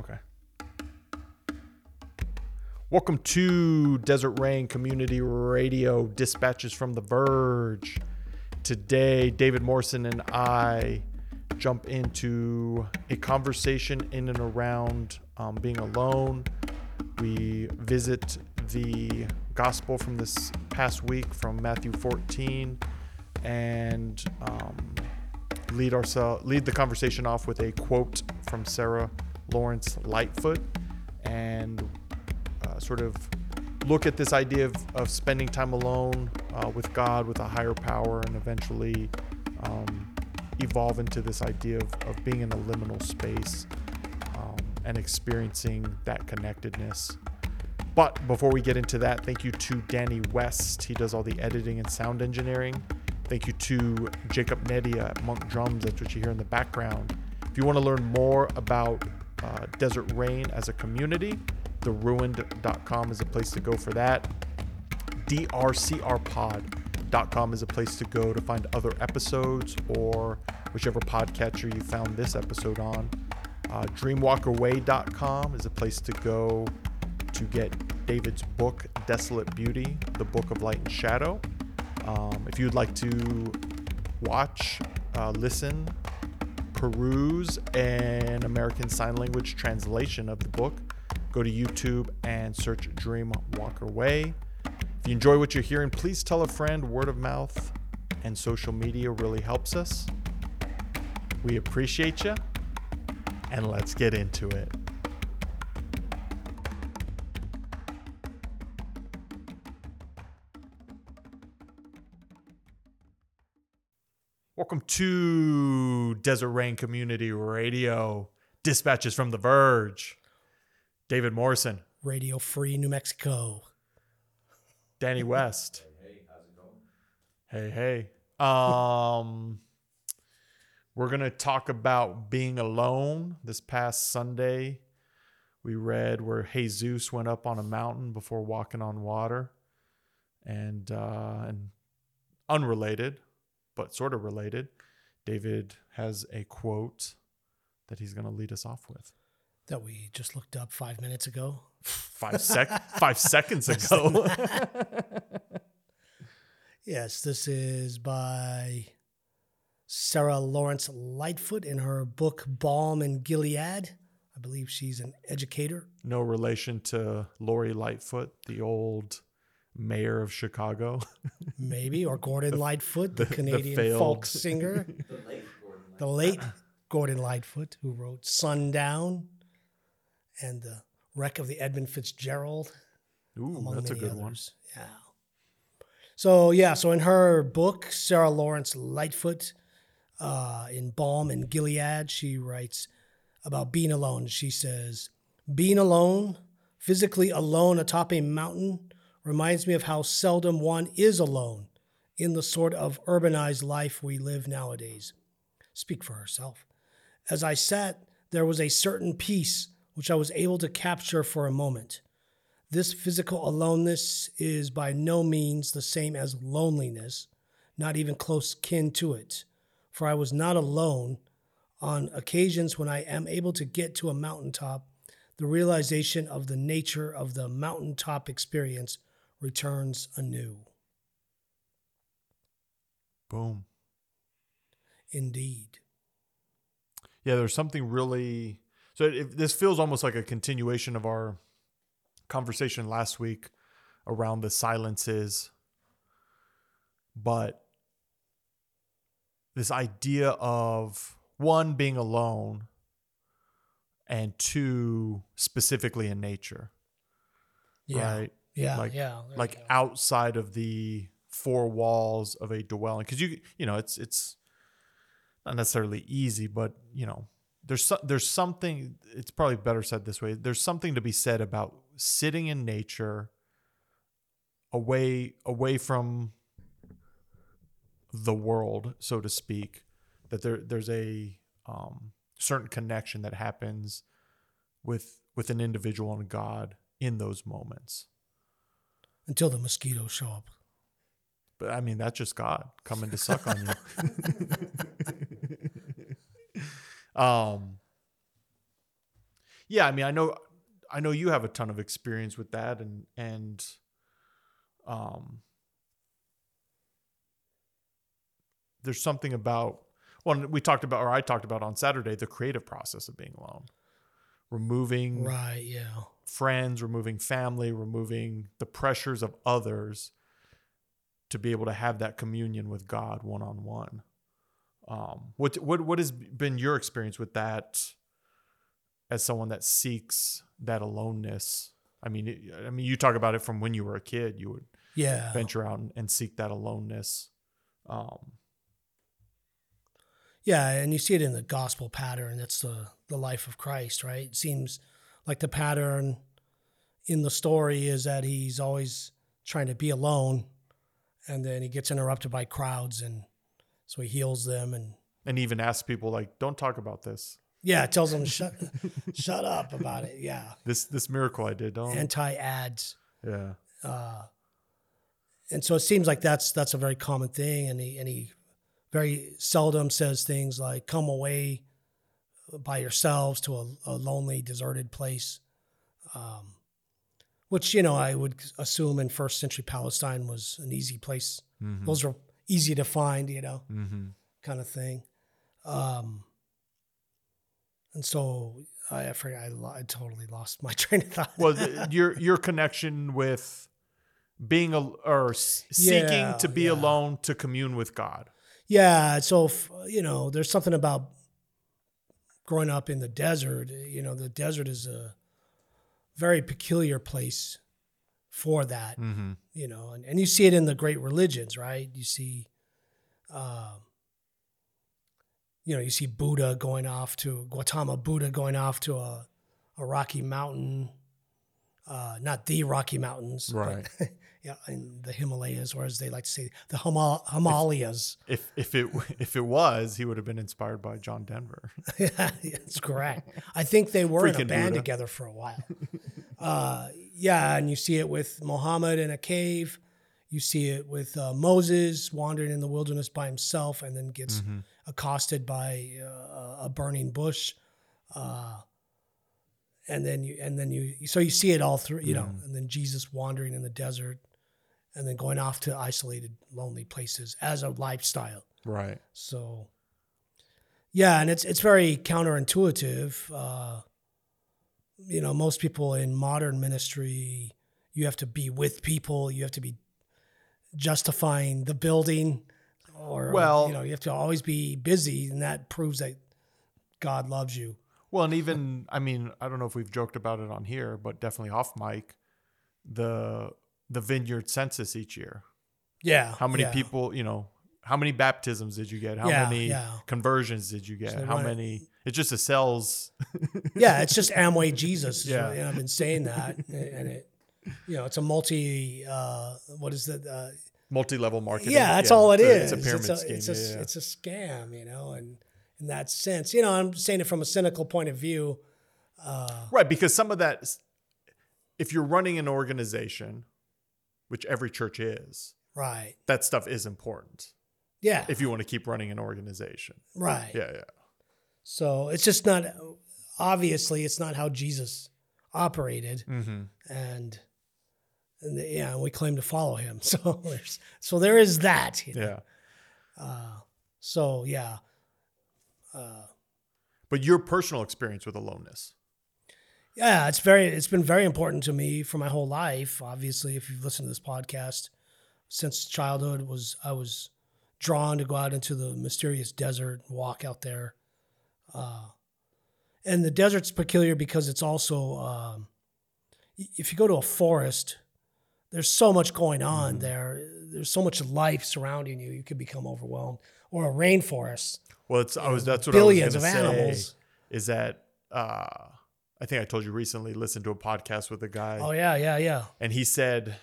Okay. Welcome to Desert Rain Community Radio Dispatches from the Verge. Today, David Morrison and I jump into a conversation in and around um, being alone. We visit the gospel from this past week from Matthew 14 and um, lead ourselves lead the conversation off with a quote from Sara Lawrence Lightfoot and uh, sort of look at this idea of, of spending time alone uh, with God, with a higher power, and eventually um, evolve into this idea of, of being in a liminal space um, and experiencing that connectedness. But before we get into that, thank you to Danny West. He does all the editing and sound engineering. Thank you to Jacob Nedia at Monk Drums. That's what you hear in the background. If you want to learn more about uh, Desert Rain as a community, theruined.com is a place to go for that. drcrpod.com is a place to go to find other episodes or whichever podcatcher you found this episode on. Uh, dreamwalkerway.com is a place to go to get David's book, Desolate Beauty, the Book of Light and Shadow. Um, if you'd like to watch, uh, listen, peruse an American Sign Language translation of the book, go to YouTube and search Dream Walker Way. If you enjoy what you're hearing, please tell a friend. Word of mouth and social media really helps us. We appreciate you, and let's get into it. Welcome to Desert Rain Community Radio. Dispatches from The Verge. David Morrison, Radio Free New Mexico. Danny West. Hey, hey. hey. Um, we're going to talk about being alone. This past Sunday, we read where Jesus went up on a mountain before walking on water. And, uh, and unrelated, but sort of related, David has a quote that he's going to lead us off with. That we just looked up five minutes ago. Five sec five seconds ago. Yes, this is by Sara Lawrence Lightfoot in her book Balm in Gilead. I believe she's an educator. no relation to Lori Lightfoot, the old mayor of Chicago. maybe, or Gordon Lightfoot, the, the Canadian failed- folk singer, the late Gordon Lightfoot, who wrote Sundown and the Wreck of the Edmund Fitzgerald, Ooh, among that's a many good one. Yeah. So yeah, so in her book, Sara Lawrence Lightfoot, uh, in Balm and Gilead, she writes about being alone. She says, "Being alone, physically alone atop a mountain, reminds me of how seldom one is alone in the sort of urbanized life we live nowadays." Speak for herself. As I sat, there was a certain peace which I was able to capture for a moment. This physical aloneness is by no means the same as loneliness, not even close kin to it. For I was not alone. On occasions when I am able to get to a mountaintop, the realization of the nature of the mountaintop experience returns anew. Boom. Indeed. Yeah, there's something really. So it, this feels almost like a continuation of our conversation last week around the silences. But this idea of one being alone and two specifically in nature, Yeah. right? Yeah. Like- yeah. like outside of the four walls of a dwelling because you you know it's it's not necessarily easy but you know there's so, there's something it's probably better said this way there's something to be said about sitting in nature away away from the world so to speak that there there's a um, certain connection that happens with with an individual and God in those moments until the mosquitoes show up. But I mean, that's just God coming to suck on you. um, yeah, I mean, I know, I know you have a ton of experience with that, and and um, there's something about well, we talked about, or I talked about on Saturday, the creative process of being alone, removing Right. Yeah. Friends, removing family, removing the pressures of others to be able to have that communion with God one on one. Um, what what what has been your experience with that as someone that seeks that aloneness? I mean, I mean, you talk about it from when you were a kid. You would Yeah. venture out and, and seek that aloneness. Um, Yeah, and you see it in the gospel pattern. That's the the life of Christ, right? It seems like the pattern in the story is that he's always trying to be alone, and then he gets interrupted by crowds, and so he heals them, and and even asks people like, "Don't talk about this. yeah, tells them shut shut up about it. Yeah, This this miracle I did. Don't." anti ads. yeah. uh, and so it seems like that's that's a very common thing, and he and he very seldom says things like "come away by yourselves to a, a lonely, deserted place," um, which you know I would assume in first century Palestine was an easy place. Mhm. Those are easy to find, you know, Mm-hmm. kind of thing. Um, and so I, I forgot, I, I totally lost my train of thought. well your your connection with being a or seeking Yeah, to be yeah. alone to commune with god Yeah, so f- you know, there's something about growing up in the desert. You know, the desert is a very peculiar place for that. mm-hmm. You know, and, and you see it in the great religions, right? You see, um, you know, you see Buddha going off to Gautama Buddha going off to a, a rocky mountain, uh, not the Rocky Mountains, but, Right. yeah, in the Himalayas, or as they like to say, the Himal- Himalayas. if if it if it was he would have been inspired by john denver yeah, that's correct. I think they were in a band Buddha. together for a while. uh, yeah, and you see it with Muhammad in a cave. You see it with uh, Moses wandering in the wilderness by himself and then gets Mhm. accosted by uh, a burning bush. And then you and then you so you see it all through, you know, Mhm. and then Jesus wandering in the desert and then going off to isolated, lonely places as a lifestyle. right So, yeah, and it's it's very counterintuitive. Uh, you know, most people in modern ministry, you have to be with people. You have to be justifying the building, or Well- you know, you have to always be busy, and that proves that God loves you. Well and even i mean i don't know if we've joked about it on here but definitely off mic the the vineyard census each year Yeah. how many yeah. people you know how many baptisms did you get how Yeah, many yeah. conversions did you get they how many it just a sells Yeah, it's just Amway Jesus. Yeah. I've been saying that, and it, you know, it's a multi. Uh, what is it? Uh, multi-level marketing Yeah, that's all it it's is. a, it's a pyramid scheme It's a, yeah, yeah. it's a scam, you know, and in that sense, you know, I'm saying it from a cynical point of view. Uh, Right, because some of that, if you're running an organization, which every church is, right. that stuff is important Yeah. if you want to keep running an organization. right. Yeah, yeah. So it's just not, obviously, it's not how Jesus operated. Mm-hmm. And, and the, yeah, we claim to follow him. So there's, so there is that. You know? Yeah. uh, so, yeah. Uh, But your personal experience with aloneness. Yeah, it's very it's been very important to me for my whole life. Obviously, if you've listened to this podcast since childhood was I was drawn to go out into the mysterious desert, walk out there. Uh, and the desert's peculiar because it's also um, if you go to a forest, there's so much going on Mhm. there. There's so much life surrounding you. You could become overwhelmed. Or a rainforest, Well, it's I was that's what billions I was say, animals. Is that uh, I think I told you recently. Listened to a podcast with a guy, Oh yeah, yeah, yeah. and he said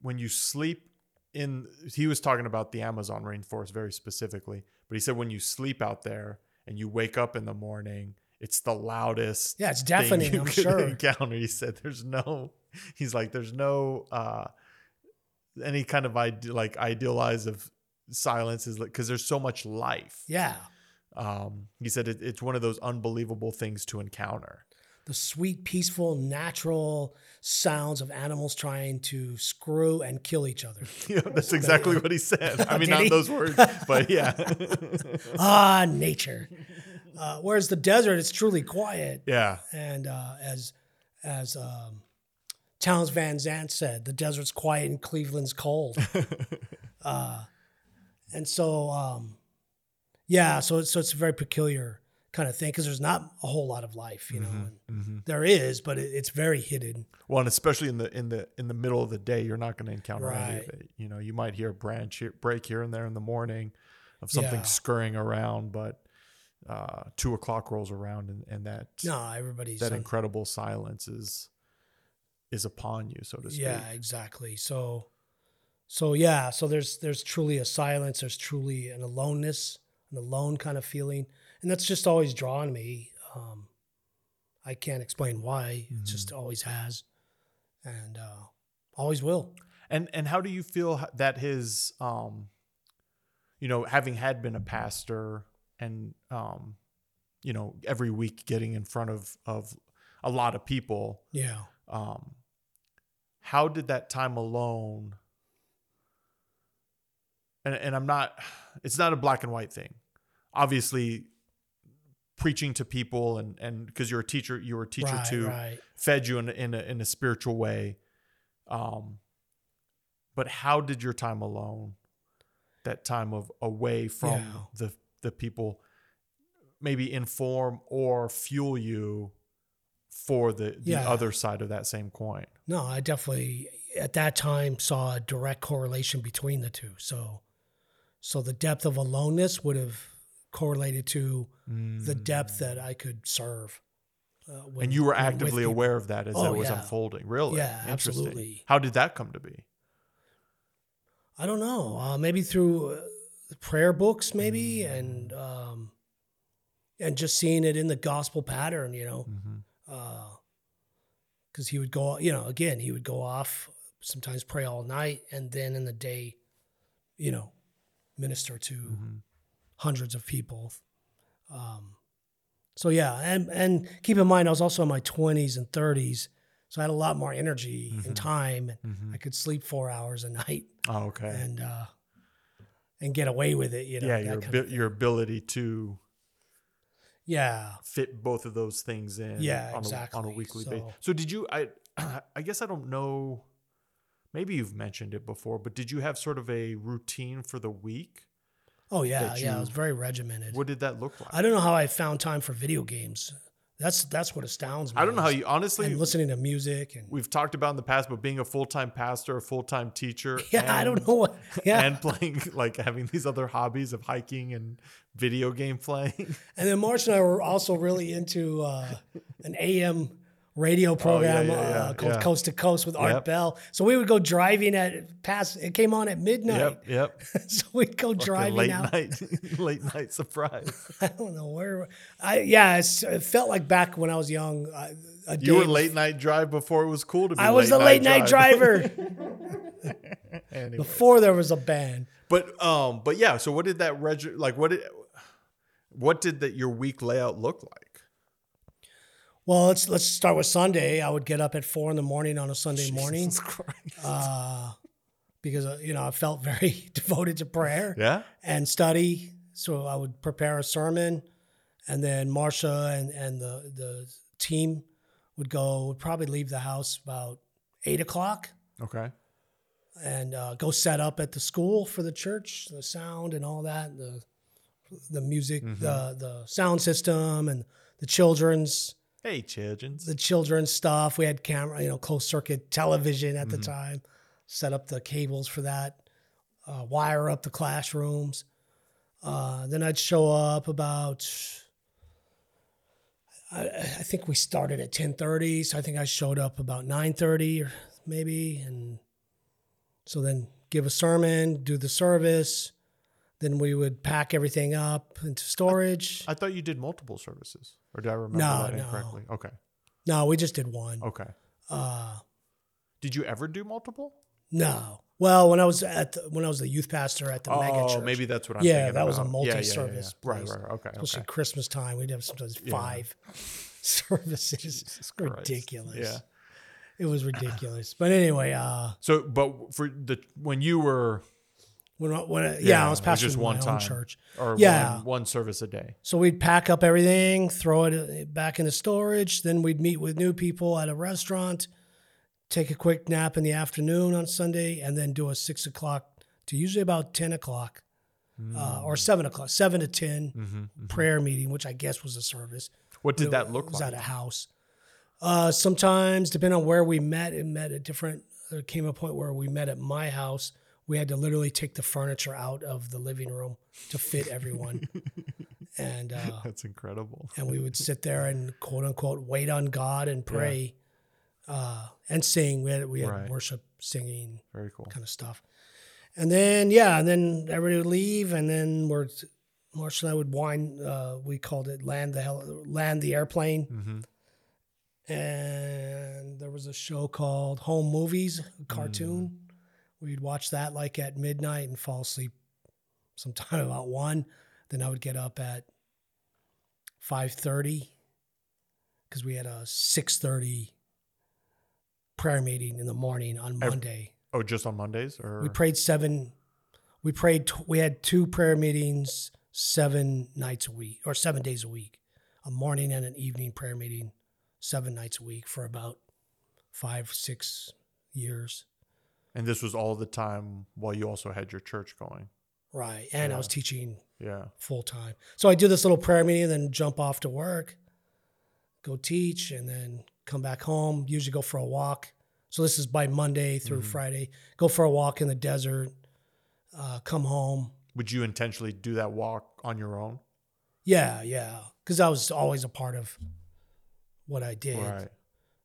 when you sleep in, he was talking about the Amazon rainforest very specifically, but he said when you sleep out there and you wake up in the morning, it's the loudest Yeah, it's deafening. you I'm sure. encounter. He said there's no, he's like there's no uh, any kind of ide- like idealize of silence is like because there's so much life. Yeah. Um, he said it, it's one of those unbelievable things to encounter. the sweet, peaceful, natural sounds of animals trying to screw and kill each other. Yeah, that's exactly what he said. I mean, not he? those words, but yeah. ah, nature. Uh, whereas the desert, it's truly quiet. yeah. And uh, as as um, Townes Van Zandt said, the desert's quiet and Cleveland's cold. uh, and so, um, yeah, so it's, so it's a very peculiar kind of thing because there's not a whole lot of life, you know. Mm-hmm. and There is, but it, it's very hidden. Well, and especially in the in the in the middle of the day, you're not going to encounter any of it. You know, you might hear a branch here, break here and there in the morning of something Yeah. scurrying around, but uh, two o'clock rolls around and, and that No, everybody's that on- incredible silence is is upon you, so to speak. Yeah, exactly. So, so yeah, so there's there's truly a silence. There's truly an aloneness, an alone kind of feeling, and that's just always drawn me. Um, I can't explain why. It just always has, and uh, always will. And and how do you feel that his um you know, having had been a pastor and um you know, every week getting in front of of a lot of people, Yeah. um how did that time alone and and I'm not it's not a black and white thing. Obviously preaching to people and and because you're a teacher, you were a teacher right, too Right. fed you in a, in a, in a spiritual way. Um, but how did your time alone, that time of away from Yeah. the the people, maybe inform or fuel you for the the Yeah. other side of that same coin? No, I definitely at that time saw a direct correlation between the two. So, so the depth of aloneness would have correlated to the depth that I could serve. Uh, Mm. and you were actively aware of that as Oh, it was yeah. unfolding. Really? Yeah, Interesting. absolutely. How did that come to be? I don't know. Uh, maybe through uh, prayer books, maybe, Mm. and um, and just seeing it in the gospel pattern, you know, Mm-hmm. because he would go, you know, again, he would go off, sometimes pray all night, and then in the day, you know, minister to Mm-hmm. hundreds of people. Um, so yeah, and and keep in mind, I was also in my twenties and thirties, so I had a lot more energy Mm-hmm. and time. I could sleep four hours a night Oh, okay. and uh, and get away with it. You know, yeah, your your ability to yeah, fit both of those things in Yeah, on, a, on a exactly. weekly basis. So- So did you I I guess I don't know maybe you've mentioned it before, but did you have sort of a routine for the week? oh yeah, that yeah. It was very regimented. What did that look like? I don't know how I found time for video games. That's that's what astounds me. I don't know how you honestly and listening to music and we've talked about in the past, but being a full time pastor, a full time teacher, yeah, I don't know what yeah. And playing like having these other hobbies of hiking and video game playing. And then Marsha and I were also really into uh, an AM radio program Oh, yeah, yeah, uh, called. Coast to Coast with Art Yep. Bell. So we would go driving at past. It came on at midnight. yep, yep. so we'd go a driving late out. night late night surprise. I don't know where. I yeah, it's, it felt like back when I was young. Uh, a You were late night drive before it was cool to be I was the late night driver Anyway. before there was a band. But um, but yeah. So what did that reg like? What did what did that your week layout look like? Well, let's let's start with Sunday. I would get up at four in the morning on a Sunday morning Jesus Christ. uh, because uh, you know I felt very devoted to prayer. yeah. and study. So I would prepare a sermon, and then Marsha and, and the the team would go. Would probably leave the house about eight o'clock Okay. and uh, go set up at the school for the church, the sound and all that, the the music, the the sound system, and the children's Hey, children. the children's stuff. We had camera, you know, closed circuit television at the time. Set up the cables for that. Uh, wire up the classrooms. Uh, then I'd show up about. I, I think we started at ten thirty, so I think I showed up about nine thirty or maybe, and so then give a sermon, do the service. Then we would pack everything up into storage. I thought you did multiple services, or did I remember No, that no. incorrectly? Okay. no, we just did one. Okay. Uh, Did you ever do multiple? No. Well, when I was at the, when I was the youth pastor at the mega Oh, church, maybe that's what I'm yeah, thinking that was a about. Yeah, yeah, yeah, multi-service. Right, right. Okay. Especially Okay. Christmas time, we'd have sometimes five. services. Jesus Christ. ridiculous. Yeah. It was ridiculous. But anyway, uh, So, but for the when you were when, when yeah, Yeah, I was pastoring just one my time. own church. or Yeah. one, one service a day. So we'd pack up everything, throw it uh, back into storage. Then we'd meet with new people at a restaurant, take a quick nap in the afternoon on Sunday, and then do a six o'clock to usually about 10 o'clock uh, Mm. or seven o'clock, seven to 10 Mm-hmm, prayer meeting, which I guess was a service. What did that It look was like? at a house. Uh, sometimes, depending on where we met, it met at different. There came a point where we met at my house. We had to literally take the furniture out of the living room to fit everyone, and uh, That's incredible. and we would sit there and quote unquote wait on God and pray, uh, and sing. We had we had Right. worship, singing, Very cool. kind of stuff. And then yeah, and then everybody would leave, and then we're Marsha and I would wind. Uh, we called it land the hell land the airplane. hmm And there was a show called Home Movies, cartoon. We'd watch that like at midnight and fall asleep sometime about one. Then I would get up at five thirty because we had a six thirty prayer meeting in the morning on Monday. Oh, just on Mondays, or We prayed seven. We prayed. We had two prayer meetings seven nights a week or seven days a week, a morning and an evening prayer meeting, seven nights a week for about five six years. And this was all the time while you also had your church going. Right, and I was teaching Yeah. full time. So I do this little prayer meeting, then jump off to work, go teach, and then come back home. Usually go for a walk. So this is by Monday through Mhm. Friday. Go for a walk in the desert. Uh, come home. Would you intentionally do that walk on your own? Yeah, yeah. Because I was always a part of what I did. Right.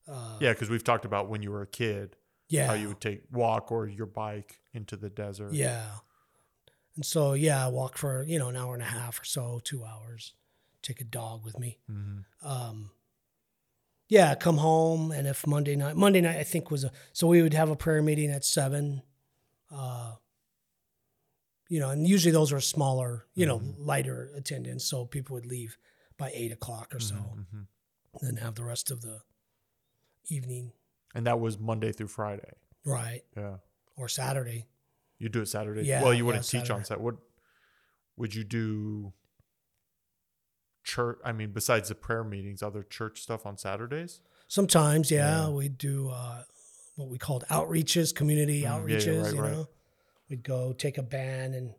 Uh, Yeah, because we've talked about when you were a kid, yeah. how you would take walk or your bike into the desert. Yeah. And so, yeah, I walk for, you know, an hour and a half or so, two hours, take a dog with me. hmm Um, yeah, come home. And if Monday night, Monday night, I think was a, so we would have a prayer meeting at seven. Uh, you know, and usually those are smaller, you know, Mhm. lighter attendance. So people would leave by eight o'clock or so, hmm and then have the rest of the evening, And that was Monday through Friday. right? Yeah. Or Saturday. You do it Saturday. Yeah, well, you wouldn't teach on Saturday. What would you do? Church. I mean, besides the prayer meetings, other church stuff on Saturdays. Sometimes, yeah, Yeah. we'd do uh, what we called outreaches, community Mm, yeah, yeah, outreaches. right, you right. know, we'd go take a band and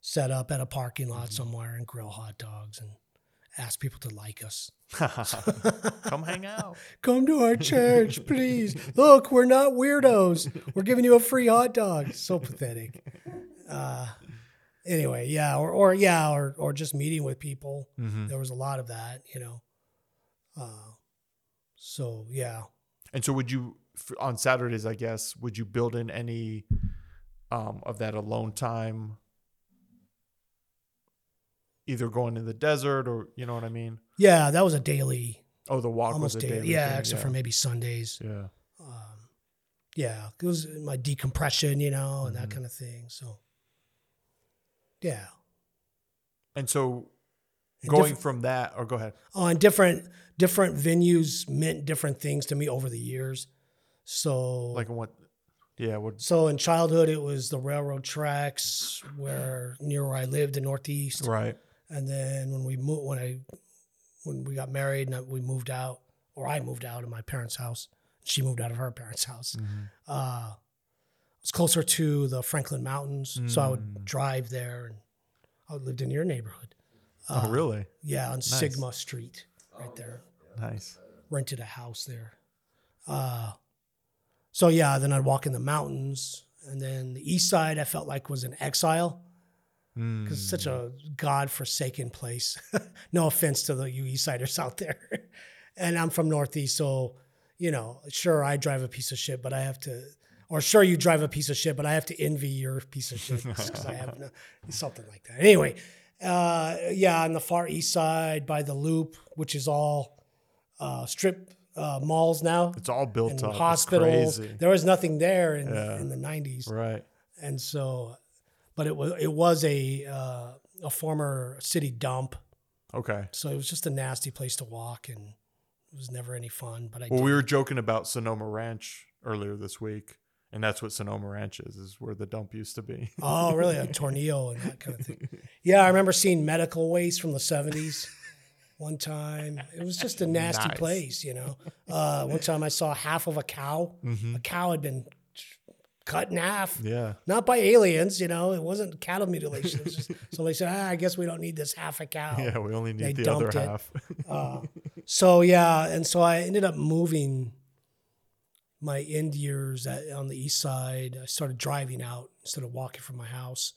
set up at a parking Mm-hmm. lot somewhere and grill hot dogs and ask people to like us. Come hang out. Come to our church, please. Look, we're not weirdos. We're giving you a free hot dog. So pathetic. Uh, anyway, yeah, or, or yeah, or or just meeting with people. hmm There was a lot of that, you know. Uh, so yeah, And so, would you on Saturdays? I guess would you build in any um, of that alone time? Either going in the desert or you know what I mean. yeah, that was a daily, Oh, the walk almost was a daily. daily Yeah, thing, except for maybe Sundays. yeah. Um, yeah, it was my decompression, you know, and that Mhm. kind of thing. So yeah, And so, And going from that, or go ahead. on different different venues meant different things to me over the years. So Like what? Yeah. What? so in childhood, it was the railroad tracks where near where I lived in Northeast. Right. And then when we moved, when I, when we got married and we moved out, or I moved out of my parents' house, she moved out of her parents' house. Mhm. Uh, it was closer to the Franklin Mountains, so I would Mm. drive there, and I lived in your neighborhood. oh, really? Yeah, on Sigma Street, right there. Nice. Rented a house there. Uh, so yeah, then I'd walk in the mountains, and then the east side I felt like was an exile. Because it's such Mm. a god-forsaken place. no offense to the you East Siders out there, and I'm from Northeast, so you know, sure I drive a piece of shit, but I have to, or sure you drive a piece of shit, but I have to envy your piece of shit because I have no, something like that. Anyway, uh, yeah, on the far east side by the Loop, which is all uh, strip uh, malls now It's all built up. It's hospitals. crazy. There was nothing there in, Yeah. in the '90s Right. and so but it was it was a uh, a former city dump Okay. so it was just a nasty place to walk and it was never any fun. But I Well, did. we were joking about Sonoma Ranch earlier this week, and that's what Sonoma Ranch is, is where the dump used to be. Oh, really? A tornado and that kind of thing. Yeah, I remember seeing medical waste from the 70s one time. It was just a nasty Nice. place, you know. Uh, one time I saw half of a cow. A cow had been cut in half. Yeah. Not by aliens, you know. It wasn't cattle mutilation. Just somebody said, ah, I guess we don't need this half a cow. Yeah, we only They need the other it. half. Uh, so yeah, and so I ended up moving my end years at, on the east side. I started driving out instead of walking from my house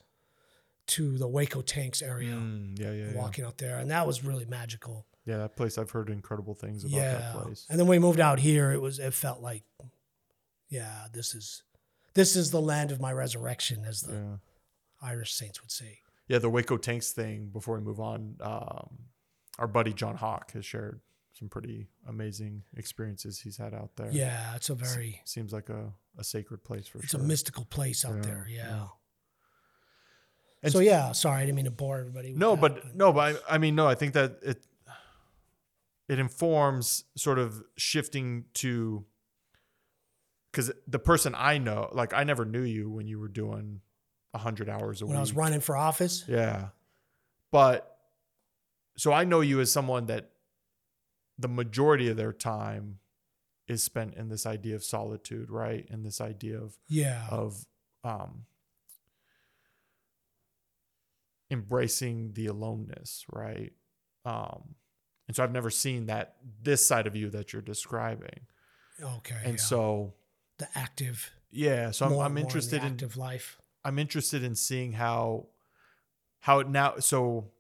to the Hueco Tanks area, Mm, yeah, yeah, yeah. walking out there, and that was really magical. Yeah, that place I've heard incredible things about yeah, that place. and then we moved out here, it was it felt like, yeah, this is this is the land of my resurrection, as the Yeah. Irish saints would say. Yeah, the Hueco Tanks thing, before we move on, um, our buddy John Hawk has shared some pretty amazing experiences he's had out there. Yeah, it's a very Seems like a, a sacred place for it's sure. a mystical place out Yeah, there. Yeah. yeah. And so yeah, sorry, I didn't mean to bore everybody. No, that, but no, but I, I mean, no, I think that it it informs sort of shifting to because the person I know, like I never knew you when you were doing a hundred hours a when week. When I was running for office, Yeah. But so I know you as someone that the majority of their time is spent in this idea of solitude, right? And this idea of yeah, of um embracing the aloneness, right? Um and so I've never seen that this side of you that you're describing. okay, And yeah. so the active, yeah, so I'm, more- I'm more in interested in active life. I'm interested in seeing how how it now so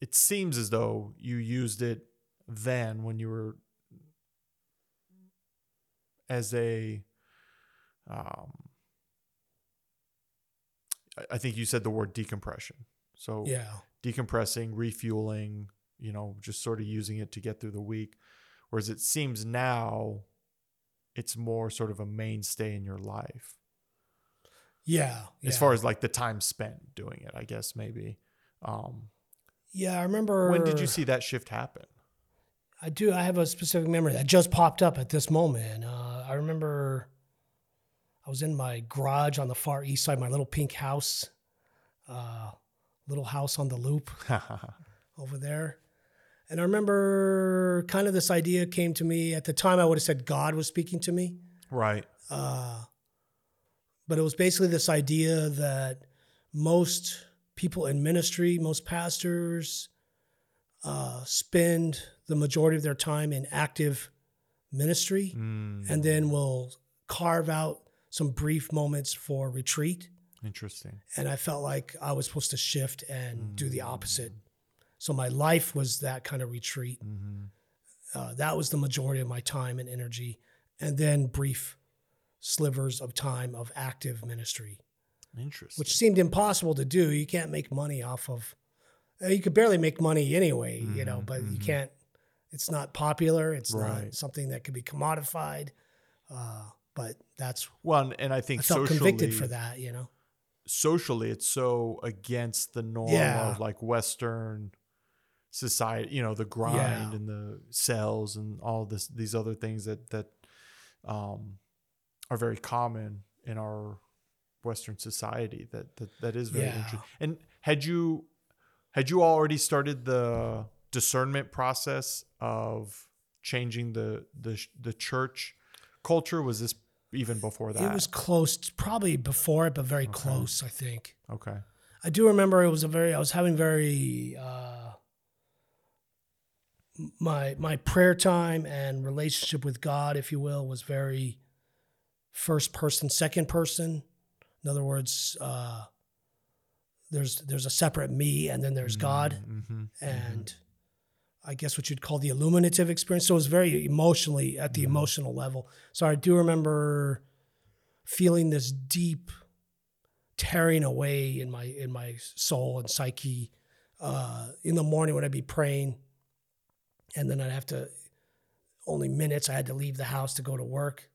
it seems as though you used it then when you were as a um I think you said the word decompression. So Yeah, decompressing, refueling, you know, just sort of using it to get through the week. Whereas it seems now it's more sort of a mainstay in your life yeah, as far as like the time spent doing it, I guess maybe. Um, yeah, I remember. when did you see that shift happen? I do. I have a specific memory that just popped up at this moment. Uh, I remember I was in my garage on the far east side, my little pink house, uh, little house on the loop over there. And I remember kind of this idea came to me at the time. I would have said God was speaking to me. right. Uh, but it was basically this idea that most people in ministry, most pastors, uh, spend the majority of their time in active ministry Mm, and then will carve out some brief moments for retreat. interesting. And I felt like I was supposed to shift and do the opposite. So my life was that kind of retreat. hmm Uh, that was the majority of my time and energy. And then brief slivers of time of active ministry, Interesting. which seemed impossible to do. You can't make money off of, uh, you could barely make money anyway, you know, Mhm, but you mhm. can't, it's not popular. It's not something that could be commodified. Uh, but that's, well, and I think I felt socially, convicted for that, you know? socially it's so against the norm Yeah. of like Western society, you know, the grind Yeah. and the cells and all this these other things that that um are very common in our Western society that that, that is very Yeah. interesting. And had you had you already started the discernment process of changing the the the church culture? Was this even before that? It was close, probably before it, but very Okay. close, I think. okay. I do remember it was a very I was having very uh my my prayer time and relationship with God, if you will, was very first person, second person. In other words, uh there's there's a separate me and then there's God Mm-hmm. and I guess what you'd call the illuminative experience. So it was very emotionally at the Mhm. emotional level. So I do remember feeling this deep tearing away in my in my soul and psyche uh, in the morning when I'd be praying, and then I'd have to only minutes I had to leave the house to go to work,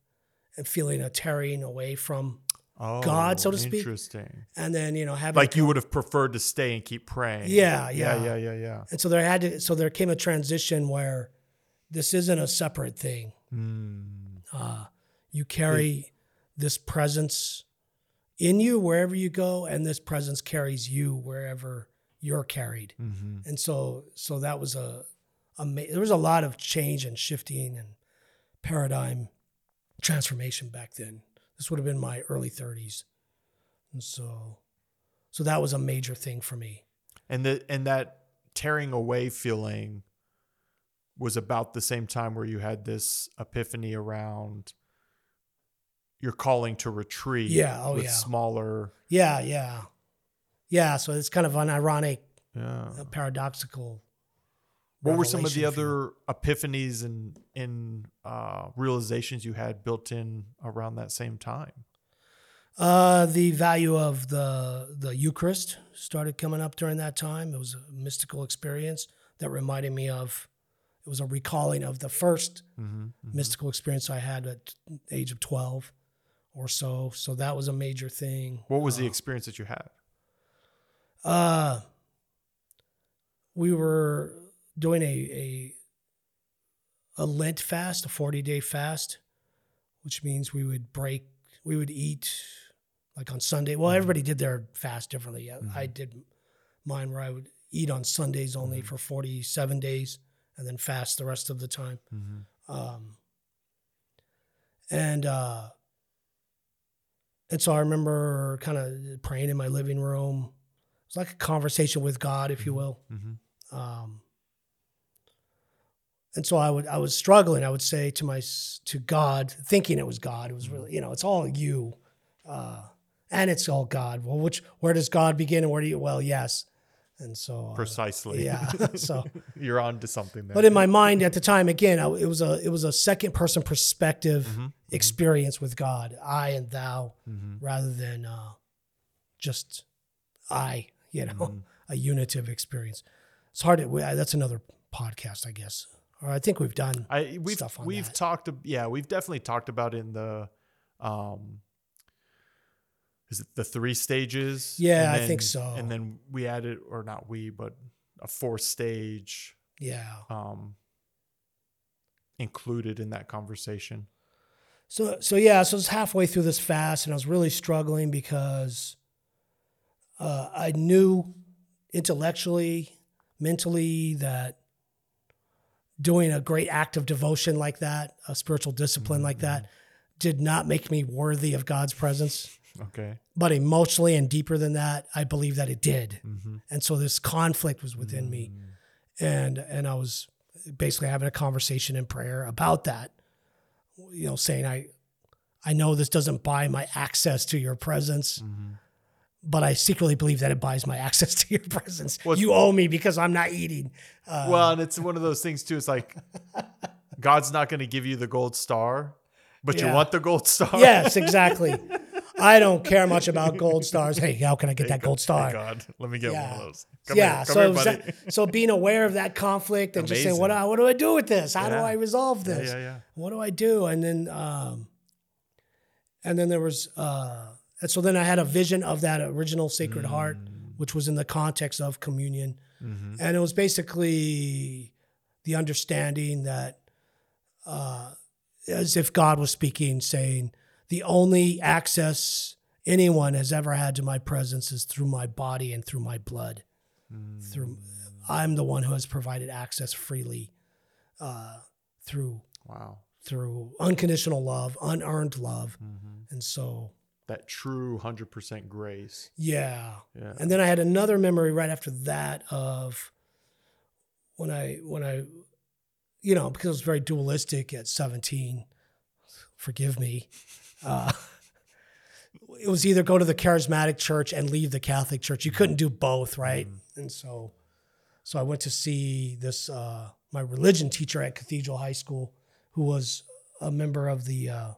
and feeling a tearing away from God, so to speak. Interesting. and then you know having Like you would have preferred to stay and keep praying. Yeah, yeah, yeah. yeah, yeah, yeah. and so there had to so there came a transition where this isn't a separate thing. Mm. Uh, you carry this presence in you wherever you go, and this presence carries you wherever you're carried. hmm And so, so that was a, a ma- there was a lot of change and shifting and paradigm transformation back then. This would have been my early 30s, and so, so that was a major thing for me. And the and that tearing away feeling was about the same time where you had this epiphany around your calling to retreat. Yeah, oh, with yeah. smaller. Yeah, yeah, yeah. So it's kind of an ironic, Yeah. uh, paradoxical. What were some of the revelation, if you will. other epiphanies and in uh, realizations you had built in around that same time? Uh, the value of the the Eucharist started coming up during that time. It was a mystical experience that reminded me of. It was a recalling of the 1st Mm-hmm. mystical experience I had at age of twelve or so. So that was a major thing. What was the Uh, experience that you had? Uh, we were doing a a a Lent fast, a forty day fast, which means we would break, we would eat like on Sunday. Well, everybody did their fast differently. I- I did mine where I would eat on Sundays only for forty seven days, and then fast the rest of the time. Mm-hmm. Um, and uh, and so I remember kind of praying in my living room. It was like a conversation with God, if you will. Mm-hmm. Um, and so I would I was struggling. I would say to my to God, thinking it was God. It was really you know it's all you, uh, and it's all God. Well, which where does God begin and where do you? Well, yes, and so uh, Precisely. yeah. so You're on to something there. but in my mind at the time, again, I, it was a it was a second person perspective experience with God, I and thou, rather than uh, just I. You know, a unitive experience. It's hard to. That's another podcast, I guess. Or I think we've done. I we've stuff on we've that. talked yeah we've definitely talked about in the um is it the three stages Yeah, And I think so. and then we added or not we but a fourth stage yeah. um included in that conversation So so yeah, so it's halfway through this fast, and I was really struggling because uh, I knew intellectually, mentally that doing a great act of devotion like that, a spiritual discipline like that, mm-hmm. did not make me worthy of God's presence. okay But emotionally and deeper than that, I believe that it did. mm-hmm. And so this conflict was within me, mm. and and I was basically having a conversation in prayer about that. You know, saying I I know this doesn't buy my access to your presence, mm-hmm. But I secretly believe that it buys my access to your presence. Well, you owe me because I'm not eating. Uh, well and it's one of those things too it's like god's not going to give you the gold star but you want the gold star yes, exactly. I don't care much about gold stars. Hey, how can I get that gold star? god let me get one of those come yeah. here, come so, here, buddy. that- so being aware of that conflict and just saying, what, do I- what do I do with this? How do I resolve yeah this? yeah yeah What do I do? And then, um, and then there was, uh, and so then I had a vision of that original Sacred Heart, which was in the context of communion, Mhm. and it was basically the understanding that, uh, as if God was speaking, saying, the only access anyone has ever had to my presence is through my body and through my blood. Through, I'm the one who has provided access freely uh, through wow. through unconditional love, unearned love, hmm and so that true 100% grace. Yeah. yeah. And then I had another memory right after that of when I when I you know because I was very dualistic at 17 forgive me uh, it was either go to the charismatic church and leave the catholic church. You couldn't do both right? And so so I went to see this uh, my religion teacher at Cathedral High School who was a member of the uh,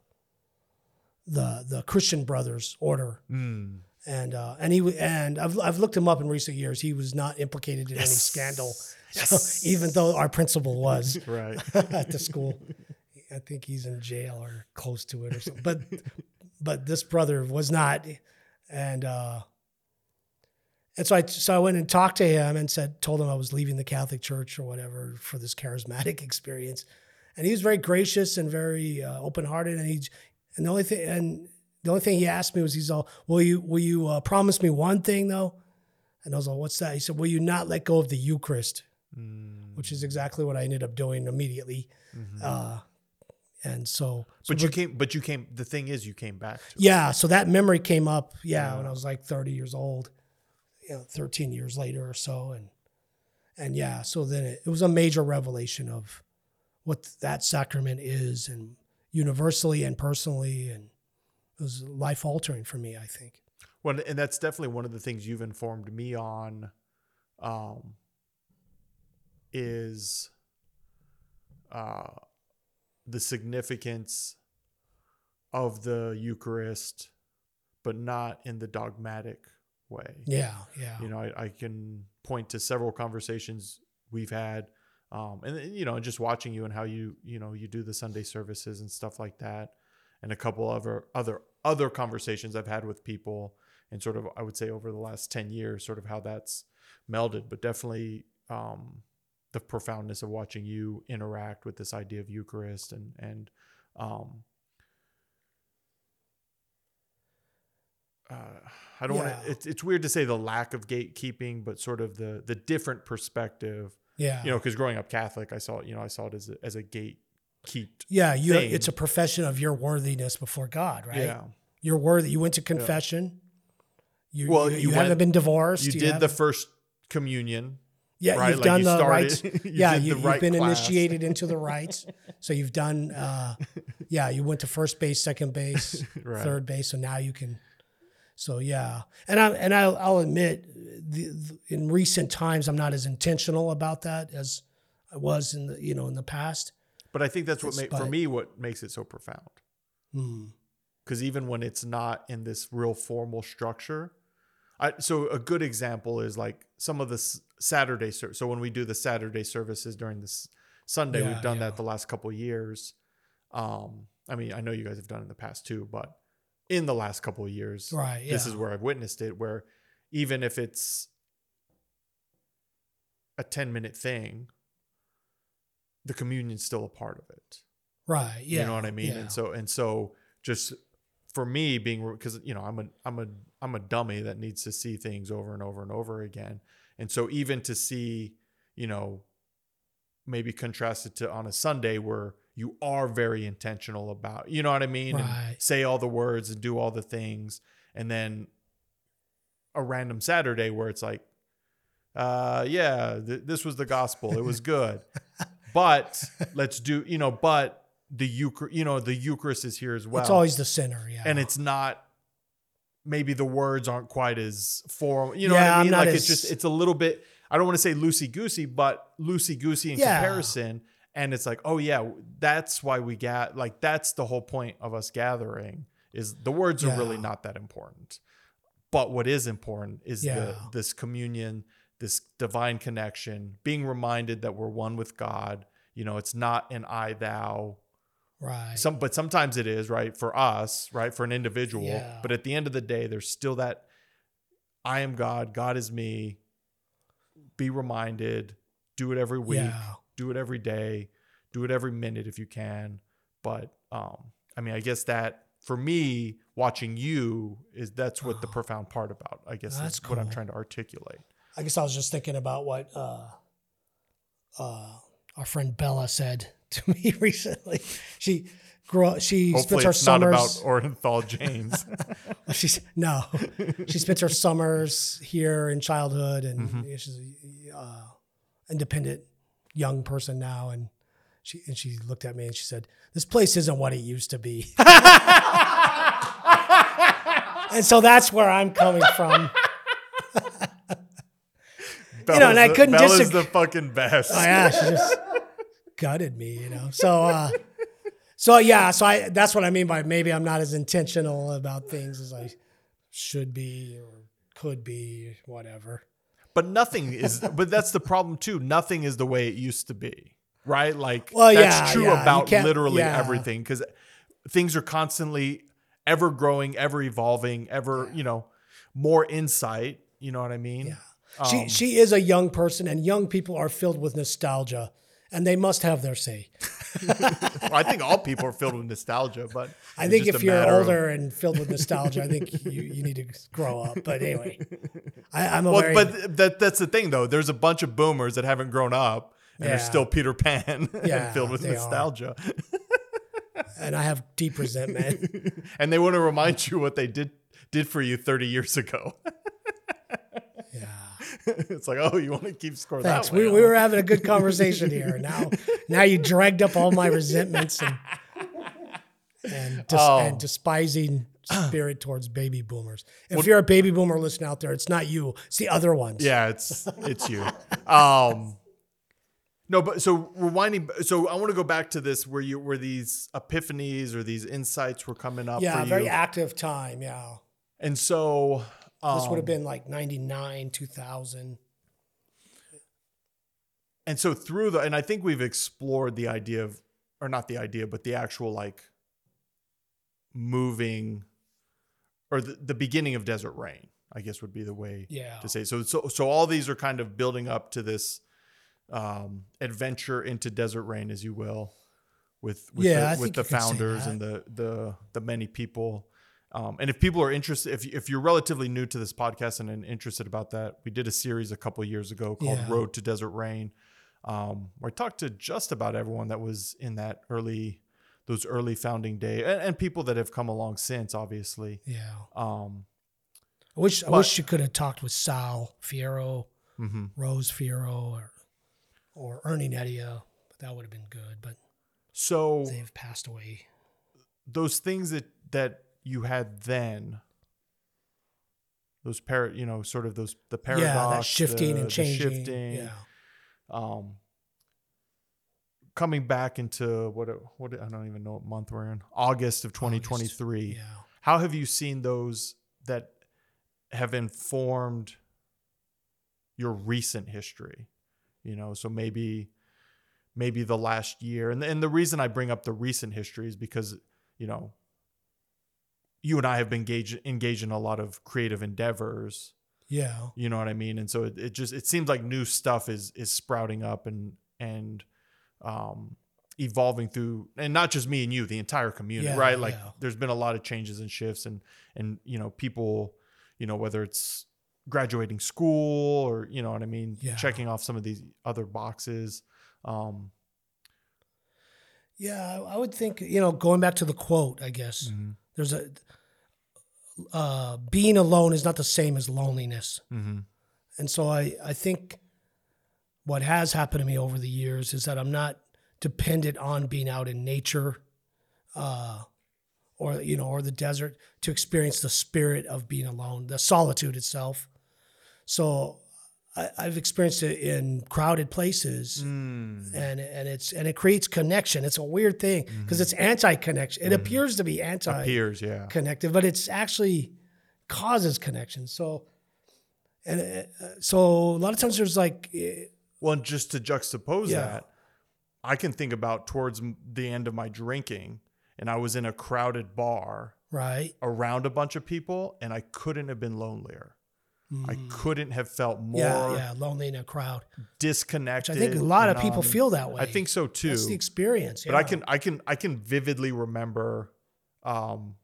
the the Christian Brothers order Mm. and uh, and he and I've I've looked him up in recent years. He was not implicated in any scandal, so, even though our principal was right at the school. I think he's in jail or close to it or something. But but this brother was not, and uh, and so I so I went and talked to him and said told him I was leaving the Catholic Church or whatever for this charismatic experience, and he was very gracious and very uh, open hearted, and he and the only thing and the only thing he asked me was he's all will you will you uh, promise me one thing though, and I was like what's that? He said will you not let go of the Eucharist, Mm. which is exactly what I ended up doing immediately, Mhm. uh, and so. so but you came. But you came. The thing is, you came back. To it. yeah, so that memory came up, yeah, Yeah. when I was like 30 years old, you know, 13 years later or so. And and yeah, so then it, it was a major revelation of what that sacrament is and universally and personally and it was life altering for me, I think. Well, and that's definitely one of the things you've informed me on. Um, is uh, the significance of the Eucharist, but not in the dogmatic way. Yeah, yeah. You know, I, I can point to several conversations we've had, um, and you know, just watching you and how you you know you do the Sunday services and stuff like that, and a couple other other other conversations I've had with people, and sort of I would say over the last ten years, sort of how that's melded, but definitely um, the profoundness of watching you interact with this idea of Eucharist and and um, uh, I don't want Yeah. to. It's it's weird to say the lack of gatekeeping, but sort of the the different perspective. Yeah. You know, because growing up Catholic, I saw it, you know I saw it as a, as a gate keeped. yeah, you thing. it's a profession of your worthiness before God, right? Yeah, You're worthy. You went to confession. You, Well, you, you you went- haven't been divorced. you did the first communion. Yeah, right? you've Like done you the started- rites. you yeah, you, have right been class. initiated into the rites. So you've done. Uh, yeah, you went to first base, second base, Right. third base. So now you can. So yeah, and I and I'll, I'll admit, the, the- in recent times, I'm not as intentional about that as I was in the you know in the past. But I think that's what ma- for me what makes it so profound. Hmm. because even when it's not in this real formal structure I, so a good example is like some of the s- saturday ser- so when we do the saturday services during this sunday Yeah, we've done yeah. that the last couple of years um i mean i know you guys have done it in the past too but in the last couple of years Right. this yeah. is where i've witnessed it where even if it's a 10 minute thing the communion's still a part of it right. Yeah. you know what I mean? yeah. And so and so just for me being because you know I'm a I'm a I'm a dummy that needs to see things over and over and over again. And so even to see, you know, maybe contrasted to on a Sunday where you are very intentional about, you know what I mean? Right. say all the words and do all the things and then a random Saturday where it's like uh yeah, th- this was the gospel. It was good. but let's do, you know, but the Eucharist, you know, the Eucharist is here as well it's always the center, Yeah. and it's not maybe the words aren't quite as formal you know Yeah, what i I'm mean not like it's just it's a little bit i don't want to say loosey goosey but loosey goosey in Yeah. comparison and it's like oh yeah that's why we got like that's the whole point of us gathering is the words are really not that important. But what is important is the this communion this divine connection being reminded that we're one with god. You know it's not an i thou. Right. some but sometimes it is right for us right for an individual. Yeah. but at the end of the day there's still that i am god god is me. Be reminded do it every week. Yeah. Do it every day do it every minute if you can but um i mean i guess that for me watching you is that's what the profound part about i guess That's is what i'm trying to articulate I guess I was just thinking about what uh, uh, our friend Bella said to me recently. She grew up, she spends hopefully her it's not summers. about orenthal james she's no, she spends her summers here in childhood, and Mm-hmm. she's uh, independent young person now. And she and she looked at me and she said, "This place isn't what it used to be." and so that's where I'm coming from. you know, and I couldn't Bella's disag- the fucking best Oh yeah, she just gutted me, you know. So uh so yeah, so I that's what I mean by maybe I'm not as intentional about things as I should be or could be, whatever. But nothing is. but that's the problem too. Nothing is the way it used to be, right? Like Well, that's yeah, true yeah, about literally yeah. everything because things are constantly ever growing, ever evolving, ever, you know, more insight. You know what I mean? Yeah. she um, she is a young person, and young people are filled with nostalgia, and they must have their say. Well, I think all people are filled with nostalgia, but I think if you're matter of- older and filled with nostalgia, I think you, you need to grow up. But anyway, I, I'm a well, but that that's the thing though. There's a bunch of boomers that haven't grown up and Yeah. are still Peter Pan Yeah, and filled with nostalgia. and I have deep resentment. and they want to remind you what they did did for you 30 years ago. Yeah. it's like, oh, you want to keep score Thanks. that way? We, we were having a good conversation here. Now, now you dragged up all my resentments and and, Oh. and despising spirit towards baby boomers. If you're a baby boomer listening out there, it's not you; it's the other ones. Yeah, it's it's you. Um no, but so rewinding so I want to go back to this where you where these epiphanies or these insights were coming up yeah, very you. active time. Yeah, and so um, this would have been like '99, 2000. and so through the and i think we've explored the idea of or not the idea but the actual like moving or the, the beginning of desert rain i guess would be the way Yeah. to say so so so all these are kind of building up to this um adventure into desert rain as you will with with Yeah, the, with the you could say founders and the the the many people um, and if people are interested, if, if you're relatively new to this podcast and, and interested about that, we did a series a couple years ago called Yeah. Road to Desert Rain, um, where I talked to just about everyone that was in that early, those early founding day, and, and people that have come along since, obviously. Yeah, Um, I wish I wish you could have talked with Sal Fierro, mhm. Rose Fierro, or or Ernie Nedia. But that would have been good. But So they've passed away. those things that that you had then, those par, you know, sort of those the paradox, yeah, that shifting the- and changing. shifting, Yeah. um coming back into what what I don't even know what month we're in August of 2023 Yeah. how have you seen those that have informed your recent history you know so maybe maybe the last year and and the reason I bring up the recent history is because you know you and I have been engaged engaged in a lot of creative endeavors Yeah. you know what I mean? And so it, it just it seems like new stuff is is sprouting up and and um evolving through and not just me and you, the entire community, Yeah, right? Like yeah. there's been a lot of changes and shifts and and you know, people, you know, whether it's graduating school or you know what I mean, Yeah. checking off some of these other boxes. Um Yeah, I would think you know going back to the quote. I guess mhm, there's a uh, being alone is not the same as loneliness, mhm, and so I I think what has happened to me over the years is that I'm not dependent on being out in nature, uh, or you know, or the desert to experience the spirit of being alone, the solitude itself. So I, I've experienced it in crowded places. mm, and and it's and it creates connection. It's a weird thing because it's anti-connection. It appears to be anti appears, yeah. anti-connective, but it's actually causes connection. So, and uh, so a lot of times there's like, eh, Well, and just to juxtapose Yeah. that, I can think about towards the end of my drinking, and I was in a crowded bar right, around a bunch of people, and I couldn't have been lonelier. I couldn't have felt more Mm. yeah, yeah, lonely in a crowd. disconnected. I think a lot of people um, feel that way. I think so too. that's the experience. but I can, I can, I can vividly remember, um,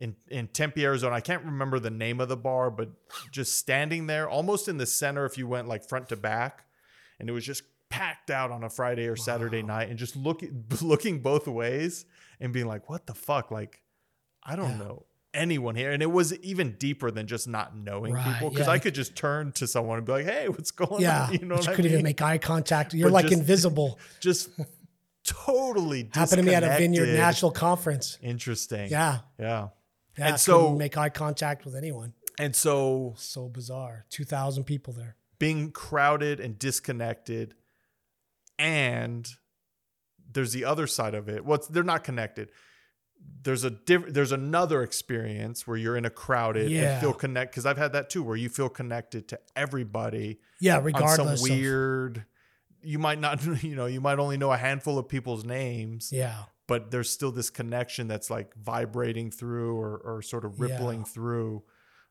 in in Tempe, Arizona. I can't remember the name of the bar, but just standing there, almost in the center, if you went like front to back, and it was just packed out on a Friday or Saturday night, and just looking looking both ways and being like, "What the fuck?" Like, I don't Yeah. know anyone here, and it was even deeper than just not knowing Right, people because yeah. I could just turn to someone and be like, "Hey, what's going Yeah, on?" You know you I couldn't mean? even make eye contact. You're But like just- invisible. just totally Happened to me at a Vineyard. National Conference. Interesting. Yeah, Yeah. yeah. And so- make eye contact with anyone. And so So bizarre. Two thousand people there. being crowded and disconnected and there's the other side of it what's they're not connected there's a diff- there's another experience where you're in a crowded Yeah. and feel connect because i've had that too where you feel connected to everybody Yeah, on regardless. some of- weird you might not you know you might only know a handful of people's names yeah. but there's still this connection that's like vibrating through or, or sort of rippling Yeah. through.